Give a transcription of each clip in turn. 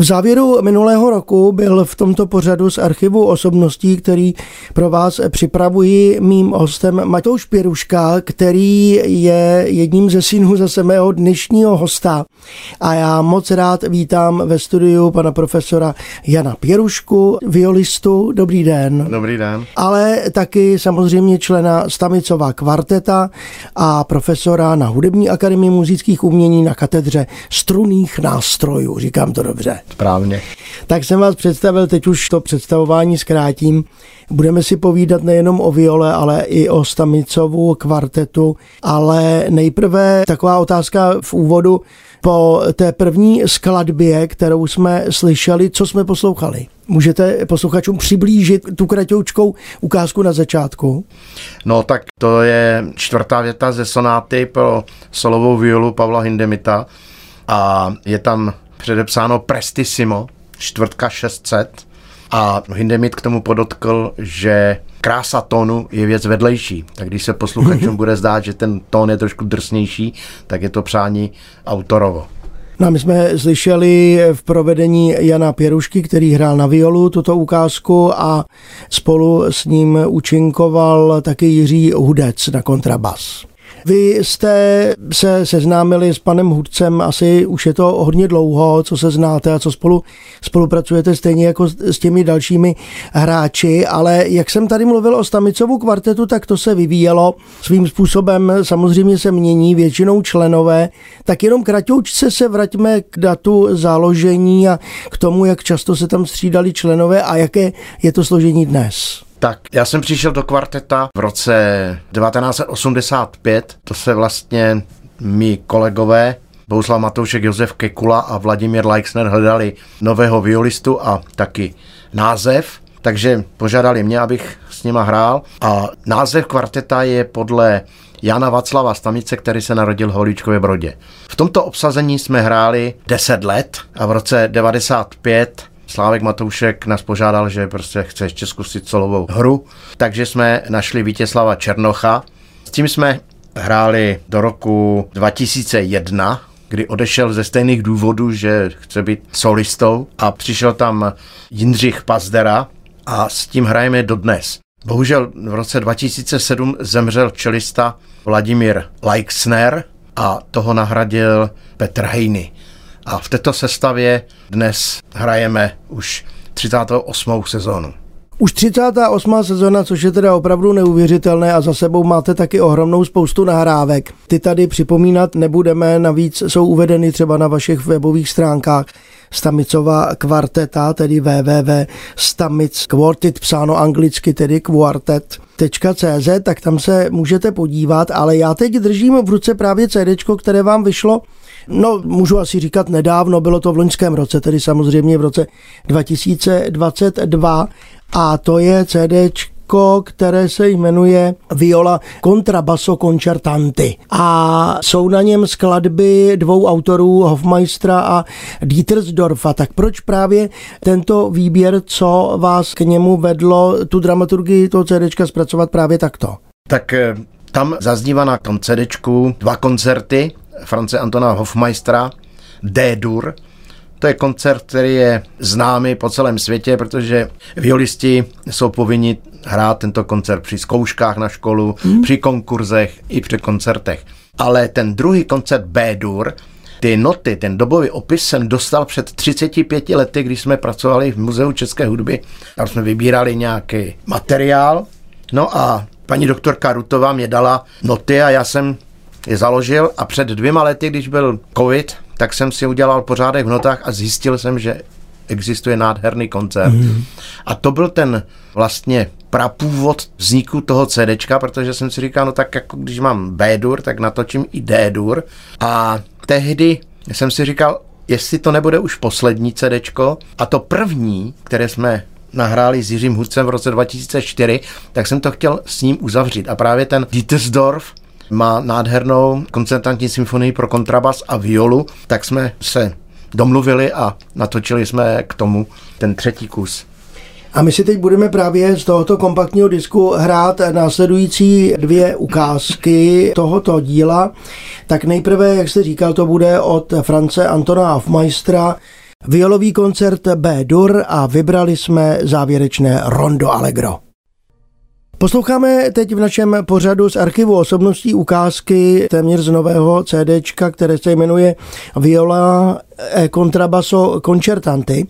V závěru minulého roku byl v tomto pořadu z archivu osobností, který pro vás připravuji mým hostem Matouš Pěruška, který je jedním ze synů zase mého dnešního hosta. A já moc rád vítám ve studiu pana profesora Jana Pěrušku, violistu. Dobrý den. Dobrý den. Ale taky samozřejmě člena Stamicova kvarteta a profesora na Hudební akademii muzických umění na katedře struných nástrojů. Říkám to dobře. Správně. Tak jsem vás představil, teď už to představování zkrátím. Budeme si povídat nejenom o viole, ale i o Stamicovu kvartetu. Ale nejprve taková otázka v úvodu. Po té první skladbě, kterou jsme slyšeli, co jsme poslouchali? Můžete posluchačům přiblížit tu kratoučkou ukázku na začátku? No tak to je čtvrtá věta ze sonáty pro solovou violu Pavla Hindemita a je tam předepsáno Prestissimo, čtvrtka 600 a Hindemith k tomu podotkl, že krása tónu je věc vedlejší. Tak když se posluchačům bude zdát, že ten tón je trošku drsnější, tak je to přání autorovo. No my jsme slyšeli v provedení Jana Pěrušky, který hrál na violu tuto ukázku a spolu s ním účinkoval taky Jiří Hudec na kontrabas. Vy jste se seznámili s panem Hudcem, asi už je to hodně dlouho, co se znáte a co spolu spolupracujete stejně jako s těmi dalšími hráči, ale jak jsem tady mluvil o Stamicovu kvartetu, tak to se vyvíjelo svým způsobem, samozřejmě se mění většinou členové, tak jenom kratoučce se vraťme k datu založení a k tomu, jak často se tam střídali členové a jaké je to složení dnes. Tak, já jsem přišel do kvarteta v roce 1985, to se vlastně mý kolegové Bouslav Matoušek, Josef Kekula a Vladimír Leixner hledali nového violistu a taky název, takže požádali mě, abych s nima hrál a název kvarteta je podle Jana Václava Stamice, který se narodil v Holíčkově Brodě. V tomto obsazení jsme hráli 10 let a v roce 95 Slávek Matoušek nás požádal, že prostě chce ještě zkusit solovou hru, takže jsme našli Vítězslava Černocha. S tím jsme hráli do roku 2001, kdy odešel ze stejných důvodů, že chce být solistou a přišel tam Jindřich Pazdera a s tím hrajeme dodnes. Bohužel v roce 2007 zemřel čelista Vladimír Leixner a toho nahradil Petr Hejny. A v této sestavě dnes hrajeme už 38. sezónu. Už 38. sezona, což je teda opravdu neuvěřitelné a za sebou máte taky ohromnou spoustu nahrávek. Ty tady připomínat nebudeme, navíc jsou uvedeny třeba na vašich webových stránkách. Stamicová kvarteta, tedy www.stamic quartet, psáno anglicky, tedy quartet.cz, tak tam se můžete podívat, ale já teď držím v ruce právě CD, které vám vyšlo No, můžu asi říkat nedávno, bylo to v loňském roce, tedy samozřejmě v roce 2022 a to je CD které se jmenuje Viola Contrabasso Concertanti. A jsou na něm skladby dvou autorů, Hofmeistera a Dietersdorfa. Tak proč právě tento výběr, co vás k němu vedlo tu dramaturgii toho CD zpracovat právě takto? Tak eh, tam zaznívá na tom CDčku dva koncerty France Antona Hofmeistera, D-dur. To je koncert, který je známý po celém světě, protože violisti jsou povinni hrát tento koncert při zkouškách na školu, hmm. při konkurzech i při koncertech. Ale ten druhý koncert B-dur, ty noty, ten dobový opis jsem dostal před 35 lety, když jsme pracovali v Muzeu české hudby. Tam jsme vybírali nějaký materiál. No a paní doktorka Rutová mě dala noty a já jsem je založil a před dvěma lety, když byl covid, tak jsem si udělal pořádek v notách a zjistil jsem, že existuje nádherný koncert. Mm. A to byl ten vlastně prapůvod vzniku toho CDčka, protože jsem si říkal, no tak jako když mám B-dur, tak natočím i D-dur. A tehdy jsem si říkal, jestli to nebude už poslední CDčko a to první, které jsme nahráli s Jiřím Hudcem v roce 2004, tak jsem to chtěl s ním uzavřít. A právě ten Dietersdorf má nádhernou koncertantní symfonii pro kontrabas a violu, tak jsme se domluvili a natočili jsme k tomu ten třetí kus. A my si teď budeme právě z tohoto kompaktního disku hrát následující dvě ukázky tohoto díla. Tak nejprve, jak jste říkal, to bude od France Antona Hofmeistera violový koncert B-dur a vybrali jsme závěrečné Rondo Allegro. Posloucháme teď v našem pořadu z archivu osobností ukázky téměř z nového CDčka, které se jmenuje Viola e Contrabasso Concertanti.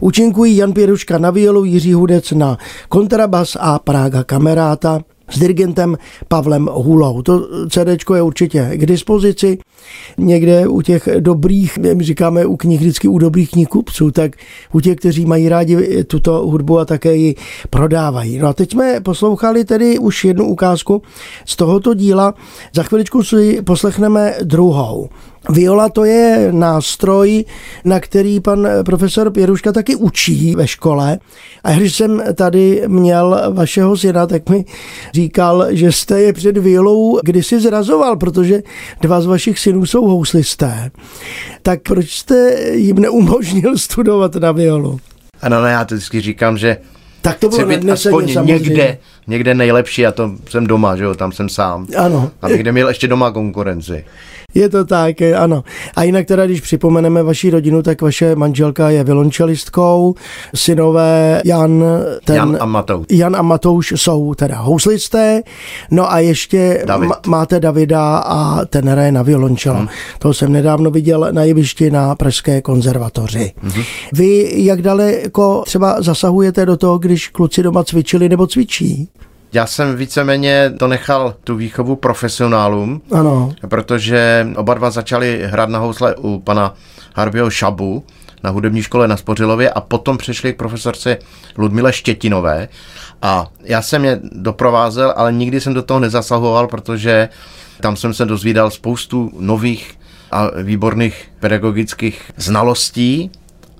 Účinkují Jan Pěruška na violu, Jiří Hudec na kontrabas a Prága Kameráta s dirigentem Pavlem Hulou. To CD je určitě k dispozici. Někde u těch dobrých, my říkáme u knih vždycky u dobrých knihkupců, tak u těch, kteří mají rádi tuto hudbu a také ji prodávají. No a teď jsme poslouchali tedy už jednu ukázku z tohoto díla. Za chviličku si poslechneme druhou. Viola to je nástroj, na který pan profesor Pěruška taky učí ve škole. A když jsem tady měl vašeho syna, tak mi říkal, že jste je před violou kdysi zrazoval, protože dva z vašich synů jsou houslisté. Tak proč jste jim neumožnil studovat na violu? Ano, no, já to vždycky říkám, že tak to bylo být aspoň někde, někde nejlepší a to jsem doma, že jo, tam jsem sám. Ano. A někde měl ještě doma konkurenci. Je to tak, ano. A jinak teda, když připomeneme vaši rodinu, tak vaše manželka je violončelistkou, synové Jan, ten, Jan a Matouš. Jan a Matouš jsou teda houslisté, no a ještě David. Ma- máte Davida a ten hraje na violončelo. Hmm. To jsem nedávno viděl na jevišti na Pražské konzervatoři. Hmm. Vy jak daleko třeba zasahujete do toho, když kluci doma cvičili nebo cvičí? Já jsem víceméně to nechal tu výchovu profesionálům, ano. protože oba dva začali hrát na housle u pana Harbiho Šabu na hudební škole na Spořilově a potom přešli k profesorce Ludmile Štětinové a já jsem je doprovázel, ale nikdy jsem do toho nezasahoval, protože tam jsem se dozvídal spoustu nových a výborných pedagogických znalostí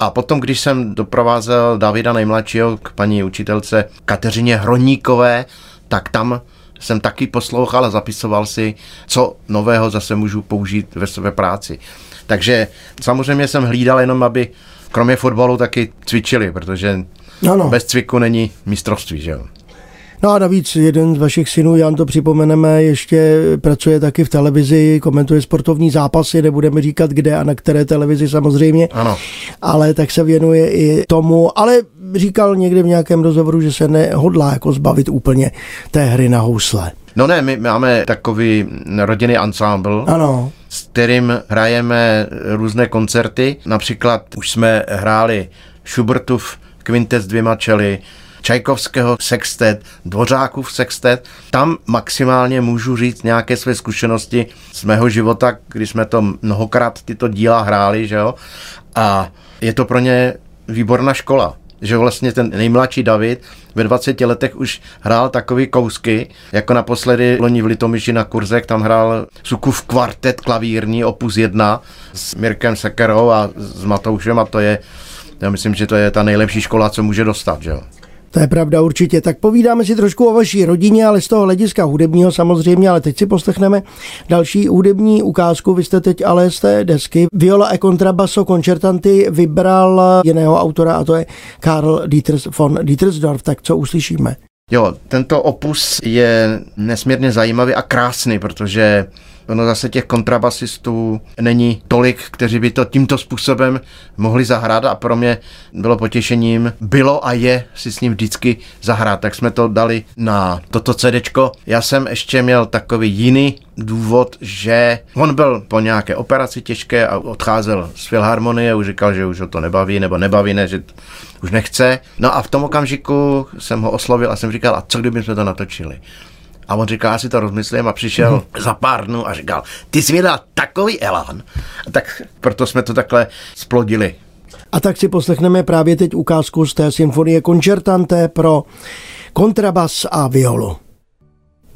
a potom, když jsem doprovázel Davida nejmladšího k paní učitelce Kateřině Hroníkové, tak tam jsem taky poslouchal a zapisoval si, co nového zase můžu použít ve své práci. Takže samozřejmě jsem hlídal jenom, aby kromě fotbalu taky cvičili, protože ano. bez cviku není mistrovství, že jo. No a navíc jeden z vašich synů, Jan, to připomeneme, ještě pracuje taky v televizi, komentuje sportovní zápasy, nebudeme říkat kde a na které televizi samozřejmě. Ano. Ale tak se věnuje i tomu, ale říkal někde v nějakém rozhovoru, že se nehodlá jako zbavit úplně té hry na housle. No ne, my máme takový rodinný ensemble, ano. s kterým hrajeme různé koncerty. Například už jsme hráli Schubertův kvintet s dvěma čely, Čajkovského sextet, Dvořákův sextet. Tam maximálně můžu říct nějaké své zkušenosti z mého života, když jsme to mnohokrát tyto díla hráli, že jo? A je to pro ně výborná škola že vlastně ten nejmladší David ve 20 letech už hrál takový kousky, jako naposledy loni v Litomyši na kurzek, tam hrál Sukův kvartet klavírní opus 1 s Mirkem Sekerou a s Matoušem a to je, já myslím, že to je ta nejlepší škola, co může dostat, že jo. To je pravda určitě. Tak povídáme si trošku o vaší rodině, ale z toho hlediska hudebního samozřejmě, ale teď si poslechneme další hudební ukázku. Vy jste teď ale z té desky Viola e Contrabasso Concertanti vybral jiného autora a to je Karl Dieters von Dietersdorf. Tak co uslyšíme? Jo, tento opus je nesmírně zajímavý a krásný, protože ono zase těch kontrabasistů není tolik, kteří by to tímto způsobem mohli zahrát a pro mě bylo potěšením, bylo a je si s ním vždycky zahrát, tak jsme to dali na toto CDčko. Já jsem ještě měl takový jiný důvod, že on byl po nějaké operaci těžké a odcházel z filharmonie, už říkal, že už ho to nebaví, nebo nebaví, ne, že už nechce. No a v tom okamžiku jsem ho oslovil a jsem říkal, a co kdyby jsme to natočili? A on říkal, já si to rozmyslím a přišel mm-hmm. za pár dnů a říkal, ty jsi mi dal takový elán. Tak proto jsme to takhle splodili. A tak si poslechneme právě teď ukázku z té symfonie Concertante pro kontrabas a violu.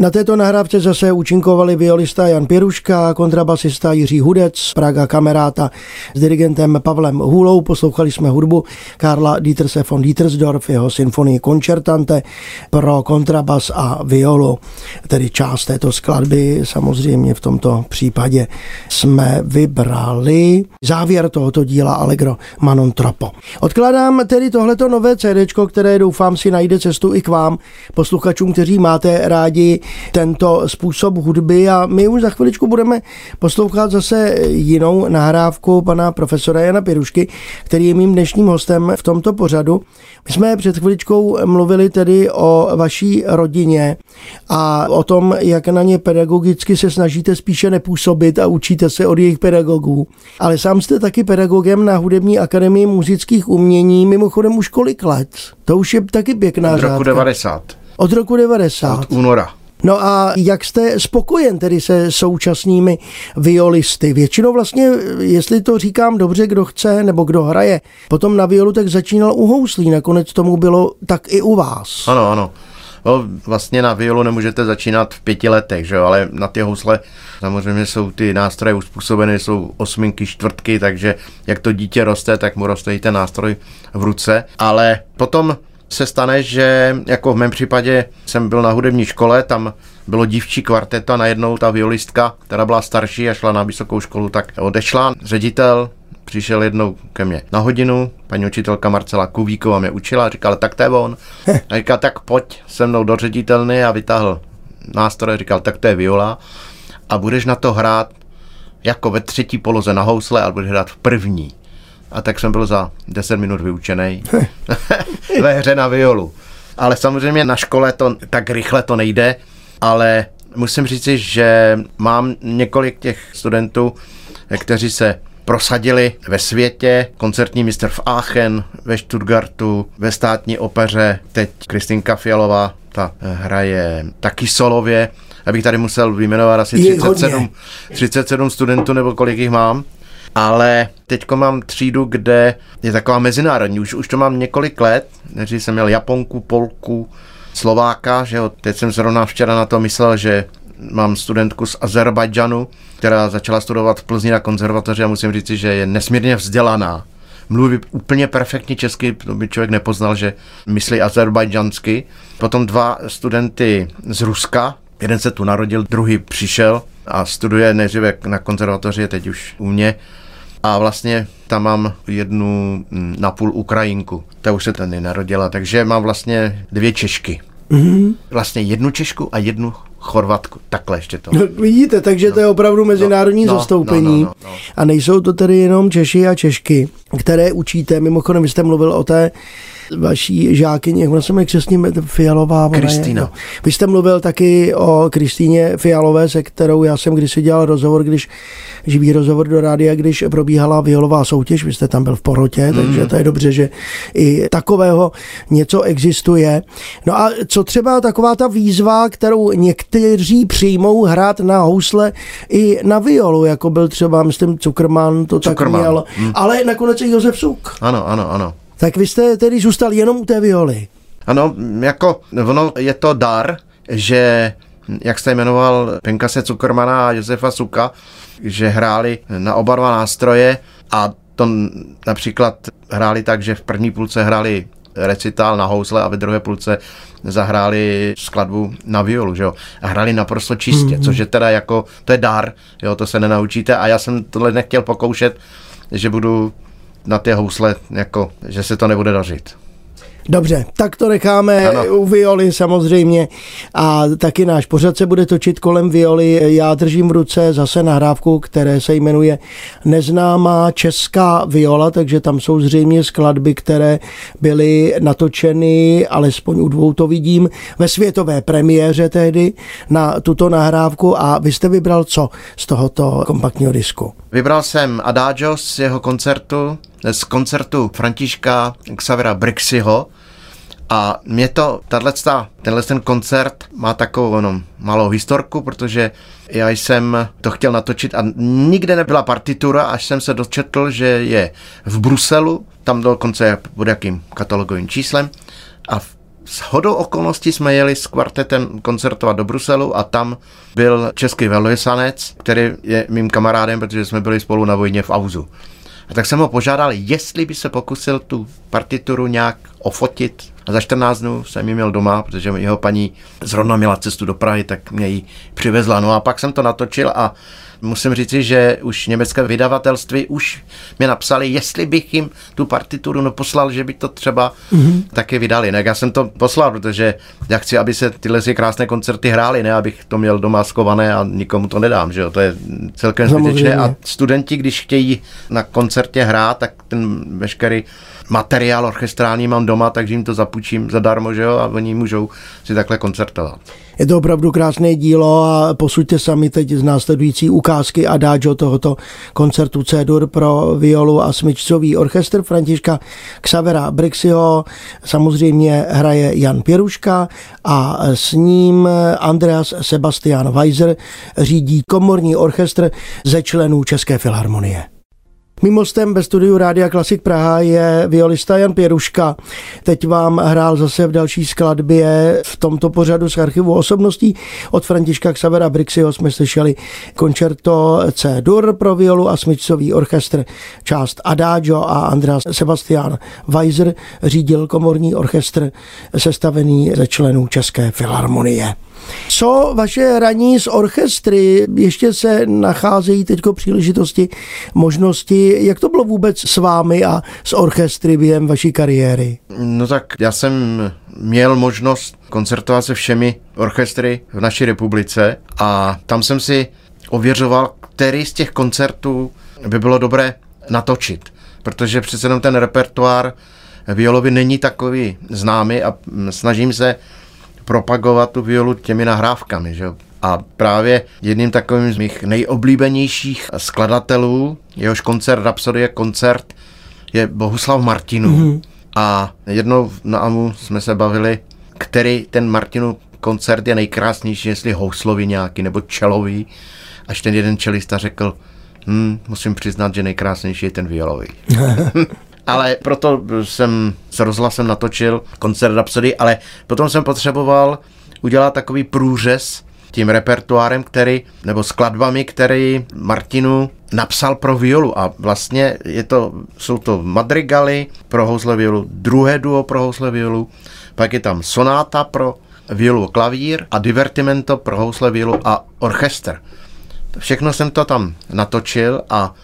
Na této nahrávce zase účinkovali violista Jan Pěruška, kontrabasista Jiří Hudec, Praga kameráta s dirigentem Pavlem Hůlou. Poslouchali jsme hudbu Karla Dieterse von Dietersdorf, jeho symfonii Concertante pro kontrabas a violu. Tedy část této skladby samozřejmě v tomto případě jsme vybrali závěr tohoto díla Allegro Manon Tropo. Odkládám tedy tohleto nové CD, které doufám si najde cestu i k vám, posluchačům, kteří máte rádi tento způsob hudby a my už za chviličku budeme poslouchat zase jinou nahrávku pana profesora Jana Pirušky, který je mým dnešním hostem v tomto pořadu. My jsme před chviličkou mluvili tedy o vaší rodině a o tom, jak na ně pedagogicky se snažíte spíše nepůsobit a učíte se od jejich pedagogů. Ale sám jste taky pedagogem na Hudební akademii muzických umění, mimochodem už kolik let? To už je taky pěkná Od roku řádka. 90. Od roku 90. Od února. No a jak jste spokojen tedy se současnými violisty? Většinou vlastně, jestli to říkám dobře, kdo chce nebo kdo hraje, potom na violu tak začínal u houslí, nakonec tomu bylo tak i u vás. Ano, ano. No, vlastně na violu nemůžete začínat v pěti letech, že jo? ale na ty housle samozřejmě jsou ty nástroje uspůsobeny, jsou osminky, čtvrtky, takže jak to dítě roste, tak mu roste i ten nástroj v ruce. Ale potom se stane, že jako v mém případě jsem byl na hudební škole, tam bylo dívčí kvarteto a najednou ta violistka, která byla starší a šla na vysokou školu, tak odešla. Ředitel přišel jednou ke mně na hodinu, paní učitelka Marcela Kuvíková mě učila říkala, tak to je on. A říkal, tak pojď se mnou do ředitelny a vytáhl nástroj, říkal, tak to je viola a budeš na to hrát jako ve třetí poloze na housle a budeš hrát v první. A tak jsem byl za 10 minut vyučený ve hře na violu. Ale samozřejmě na škole to tak rychle to nejde, ale musím říci, že mám několik těch studentů, kteří se prosadili ve světě. Koncertní mistr v Aachen, ve Stuttgartu, ve státní opeře. Teď Kristinka Fialová, ta hraje taky solově. Abych tady musel vyjmenovat asi Je 37, 37 studentů, nebo kolik jich mám. Ale teď mám třídu, kde je taková mezinárodní. Už, už to mám několik let. Než jsem měl Japonku, Polku, Slováka, že jo. Teď jsem zrovna včera na to myslel, že mám studentku z Azerbajdžanu, která začala studovat v Plzni na konzervatoři a musím říct, že je nesmírně vzdělaná. Mluví úplně perfektně česky, to by člověk nepoznal, že myslí azerbajdžansky. Potom dva studenty z Ruska, jeden se tu narodil, druhý přišel a studuje nejdříve na konzervatoři, teď už u mě. A vlastně tam mám jednu mm, napůl Ukrajinku. Ta už se tady narodila, takže mám vlastně dvě Češky. Mm-hmm. Vlastně jednu Češku a jednu Chorvatku. Takhle ještě to. No, vidíte, takže no. to je opravdu mezinárodní no, zastoupení. no, no, no, no. A nejsou to tedy jenom Češi a Češky, které učíte. Mimochodem, vy jste mluvil o té vaší žákyni, jak ona se jmenuje křesně Fialová. Kristýna. no. Vy jste mluvil taky o Kristýně Fialové, se kterou já jsem kdysi dělal rozhovor, když živý rozhovor do rádia, když probíhala violová soutěž, vy jste tam byl v porotě, Mm. takže to je dobře, že i takového něco existuje. No a co třeba taková ta výzva, kterou někteří přijmou hrát na housle i na violu, jako byl třeba, myslím, Cukrman, to Cukrman, tak měl, hm. ale nakonec i Josef Suk. Ano, ano, ano. Tak vy jste tedy zůstal jenom u té violy. Ano, jako ono je to dar, že jak jste jmenoval Penkase Cukermana a Josefa Suka, že hráli na oba dva nástroje a to například hráli tak, že v první půlce hráli recitál na housle a ve druhé půlce zahráli skladbu na violu, že jo. A hráli naprosto čistě, mm-hmm. což je teda jako, to je dar, jo, to se nenaučíte a já jsem tohle nechtěl pokoušet, že budu na ty housle, jako, že se to nebude dařit. Dobře, tak to necháme Ano. u violy samozřejmě a taky náš pořad se bude točit kolem violy. Já držím v ruce zase nahrávku, které se jmenuje Neznámá česká viola, takže tam jsou zřejmě skladby, které byly natočeny, alespoň u dvou to vidím, ve světové premiéře tehdy na tuto nahrávku a vy jste vybral co z tohoto kompaktního disku? Vybral jsem Adagio z jeho koncertu, z koncertu Františka Xavera Brixiho a mě to, tato, tenhle ten koncert má takovou ono, malou historku, protože já jsem to chtěl natočit a nikde nebyla partitura, až jsem se dočetl, že je v Bruselu, tam dokonce pod jakým katalogovým číslem a v s hodou okolností jsme jeli s kvartetem koncertovat do Bruselu a tam byl český velvyslanec, který je mým kamarádem, protože jsme byli spolu na vojně v Auzu. A tak jsem ho požádal, jestli by se pokusil tu partituru nějak ofotit. A za 14 dnů jsem ji měl doma, protože jeho paní zrovna měla cestu do Prahy, tak mě ji přivezla. No a pak jsem to natočil a musím říci, že už německé vydavatelství už mě napsali, jestli bych jim tu partituru no poslal, že by to třeba mm-hmm. taky vydali. Ne, já jsem to poslal, protože já chci, aby se tyhle si krásné koncerty hrály, ne abych to měl doma skované a nikomu to nedám, že jo, to je celkem zbytečné. A studenti, když chtějí na koncertě hrát, tak ten veškerý materiál orchestrální mám doma, takže jim to zapůjčím zadarmo, že jo, a oni můžou si takhle koncertovat. Je to opravdu krásné dílo a posuďte sami teď z následující ukázky a dáčo tohoto koncertu C-dur pro violu a smyčcový orchestr Františka Xavera Brixiho. Samozřejmě hraje Jan Pěruška a s ním Andreas Sebastian Weiser řídí komorní orchestr ze členů České filharmonie. Mým hostem ve studiu Rádia Klasik Praha je violista Jan Pěruška. Teď vám hrál zase v další skladbě v tomto pořadu z archivu osobností. Od Františka Xavera Brixiho jsme slyšeli koncerto C-dur pro violu a smyčcový orchestr. Část Adagio a Andreas Sebastian Weiser řídil komorní orchestr sestavený ze členů České filharmonie. Co vaše hraní z orchestry? Ještě se nacházejí teď příležitosti, možnosti. Jak to bylo vůbec s vámi a s orchestry během vaší kariéry? No tak já jsem měl možnost koncertovat se všemi orchestry v naší republice a tam jsem si ověřoval, který z těch koncertů by bylo dobré natočit, protože přece jenom ten repertoár violovi není takový známý a snažím se propagovat tu violu těmi nahrávkami. Že? A právě jedním takovým z mých nejoblíbenějších skladatelů, jehož koncert Rhapsody koncert, je Bohuslav Martinů. Mm-hmm. A jednou na AMU jsme se bavili, který ten Martinu koncert je nejkrásnější, jestli houslový nějaký nebo čelový. Až ten jeden čelista řekl, hm, musím přiznat, že nejkrásnější je ten violový. ale proto jsem s rozhlasem natočil koncert Rhapsody, ale potom jsem potřeboval udělat takový průřez tím repertoárem, který, nebo skladbami, který Martinu napsal pro violu a vlastně je to, jsou to madrigaly pro housle violu, druhé duo pro housle violu, pak je tam sonáta pro violu klavír a divertimento pro housle violu a orchestr. Všechno jsem to tam natočil a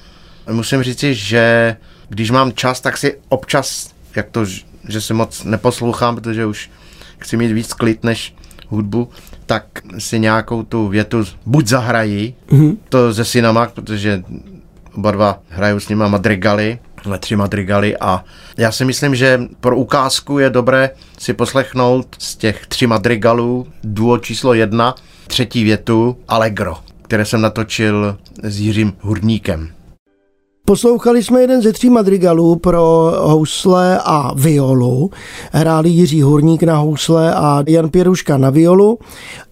musím říci, že když mám čas, tak si občas, jak to, že si moc neposlouchám, protože už chci mít víc klid než hudbu, tak si nějakou tu větu buď zahrají, mm-hmm. to se synama, protože oba dva hrajou s nima madrigaly, tři madrigaly a já si myslím, že pro ukázku je dobré si poslechnout z těch tři madrigalů duo číslo jedna, třetí větu Allegro, které jsem natočil s Jiřím Hurníkem. Poslouchali jsme jeden ze tří madrigalů pro housle a violu. Hráli Jiří Hurník na housle a Jan Pěruška na violu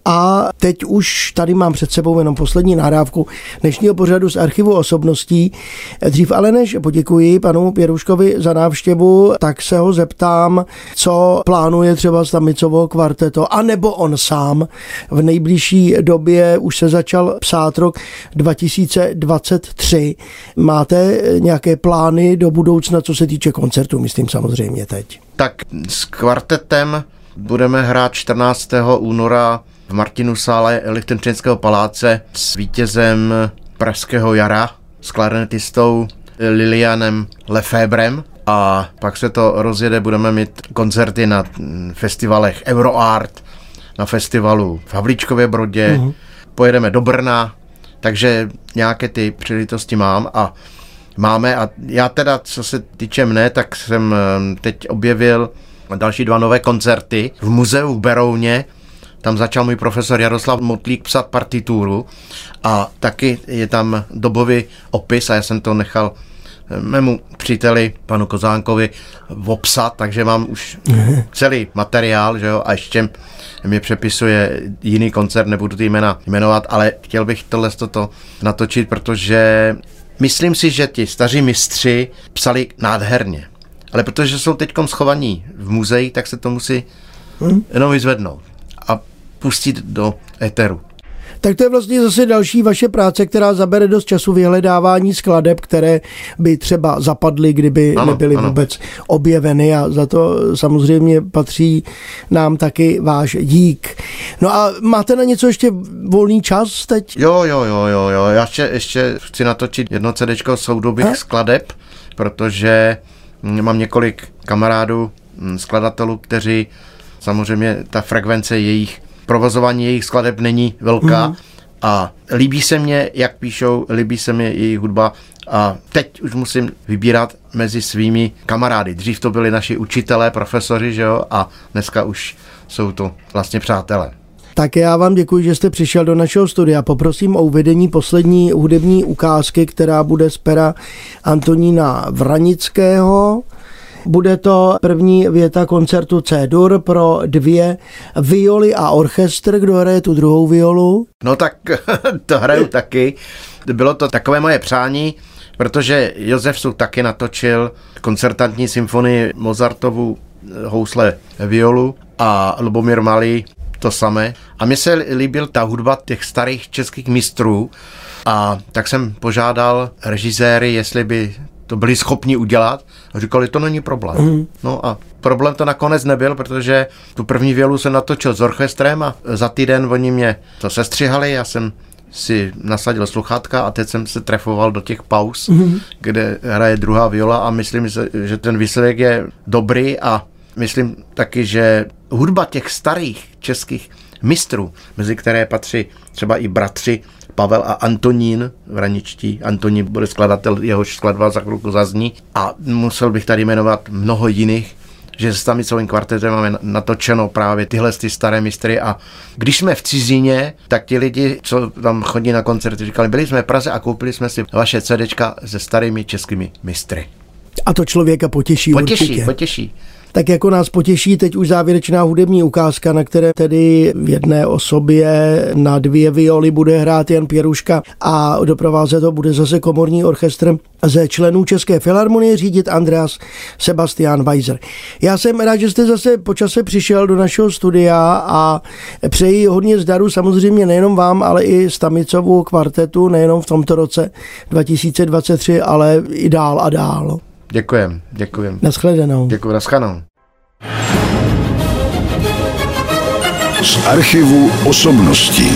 a teď už tady mám před sebou jenom poslední nahrávku dnešního pořadu z archivu osobností. Dřív ale než poděkuji panu Pěruškovi za návštěvu, tak se ho zeptám, co plánuje třeba Stamicovo kvarteto, anebo on sám. V nejbližší době už se začal psát rok 2023. Máte nějaké plány do budoucna, co se týče koncertu, myslím samozřejmě teď? Tak s kvartetem budeme hrát 14. února v Martinu sále Lichtensteinského paláce s vítězem Pražského jara, s klarinetistou Lilianem Lefebrem a pak se to rozjede, budeme mít koncerty na festivalech Euroart, na festivalu v Havlíčkově Brodě, uh-huh. pojedeme do Brna, takže nějaké ty příležitosti mám a máme a já teda, co se týče mne, tak jsem eh, teď objevil další dva nové koncerty v muzeu v Berouně, tam začal můj profesor Jaroslav Motlík psat partituru a taky je tam dobový opis a já jsem to nechal eh, mému příteli, panu Kozánkovi, opsat, takže mám už celý materiál, že jo, a ještě mi přepisuje jiný koncert, nebudu ty jména jmenovat, ale chtěl bych tohle toto natočit, protože myslím si, že ti staří mistři psali nádherně. Ale protože jsou teď schovaní v muzeích, tak se to musí hmm? jenom vyzvednout a pustit do éteru. Tak to je vlastně zase další vaše práce, která zabere dost času vyhledávání skladeb, které by třeba zapadly, kdyby ano, nebyly ano. vůbec objeveny a za to samozřejmě patří nám taky váš dík. No a máte na něco ještě volný čas teď? Jo, jo, jo, jo, jo. Já ještě, ještě chci natočit jedno CD soudobých ha? skladeb, protože mám několik kamarádů, hm, skladatelů, kteří samozřejmě ta frekvence jejich provozování jejich skladeb není velká. Mm. A líbí se mě, jak píšou, líbí se mi jejich hudba a teď už musím vybírat mezi svými kamarády. Dřív to byli naši učitelé, profesoři, že jo, a dneska už jsou to vlastně přátelé. Tak já vám děkuji, že jste přišel do našeho studia. Poprosím o uvedení poslední hudební ukázky, která bude z pera Antonína Vranického. Bude to první věta koncertu C-dur pro dvě violy a orchestr. Kdo hraje tu druhou violu? No tak to hraju taky. Bylo to takové moje přání, protože Josef Suk taky natočil koncertantní symfonii Mozartovu housle violu a Lubomír Malý to samé. A mně se líbil ta hudba těch starých českých mistrů, a tak jsem požádal režiséry, jestli by to byli schopni udělat a říkali, to není problém. Mm. No a problém to nakonec nebyl, protože tu první vělu jsem natočil s orchestrem a za týden oni mě to sestřihali, já jsem si nasadil sluchátka a teď jsem se trefoval do těch pauz, mm. kde hraje druhá viola a myslím, že ten výsledek je dobrý a myslím taky, že hudba těch starých českých mistrů, mezi které patří třeba i bratři Pavel a Antonín Vraničtí. Antonín bude skladatel, jehož skladba za chvilku zazní. A musel bych tady jmenovat mnoho jiných, že s Tamicovým kvartetem máme natočeno právě tyhle ty staré mistry a když jsme v cizině, tak ti lidi, co tam chodí na koncerty, říkali, byli jsme v Praze a koupili jsme si vaše CDčka se starými českými mistry. A to člověka potěší Potěší, určitě. potěší tak jako nás potěší teď už závěrečná hudební ukázka, na které tedy v jedné osobě na dvě violy bude hrát Jan Pěruška a doprovázet to bude zase komorní orchestr ze členů České filharmonie řídit Andreas Sebastian Weiser. Já jsem rád, že jste zase po čase přišel do našeho studia a přeji hodně zdaru samozřejmě nejenom vám, ale i Stamicovu kvartetu, nejenom v tomto roce 2023, ale i dál a dál. Děkujem, děkujem. Naschledanou. Děkuji, naschledanou. Z archivu osobností.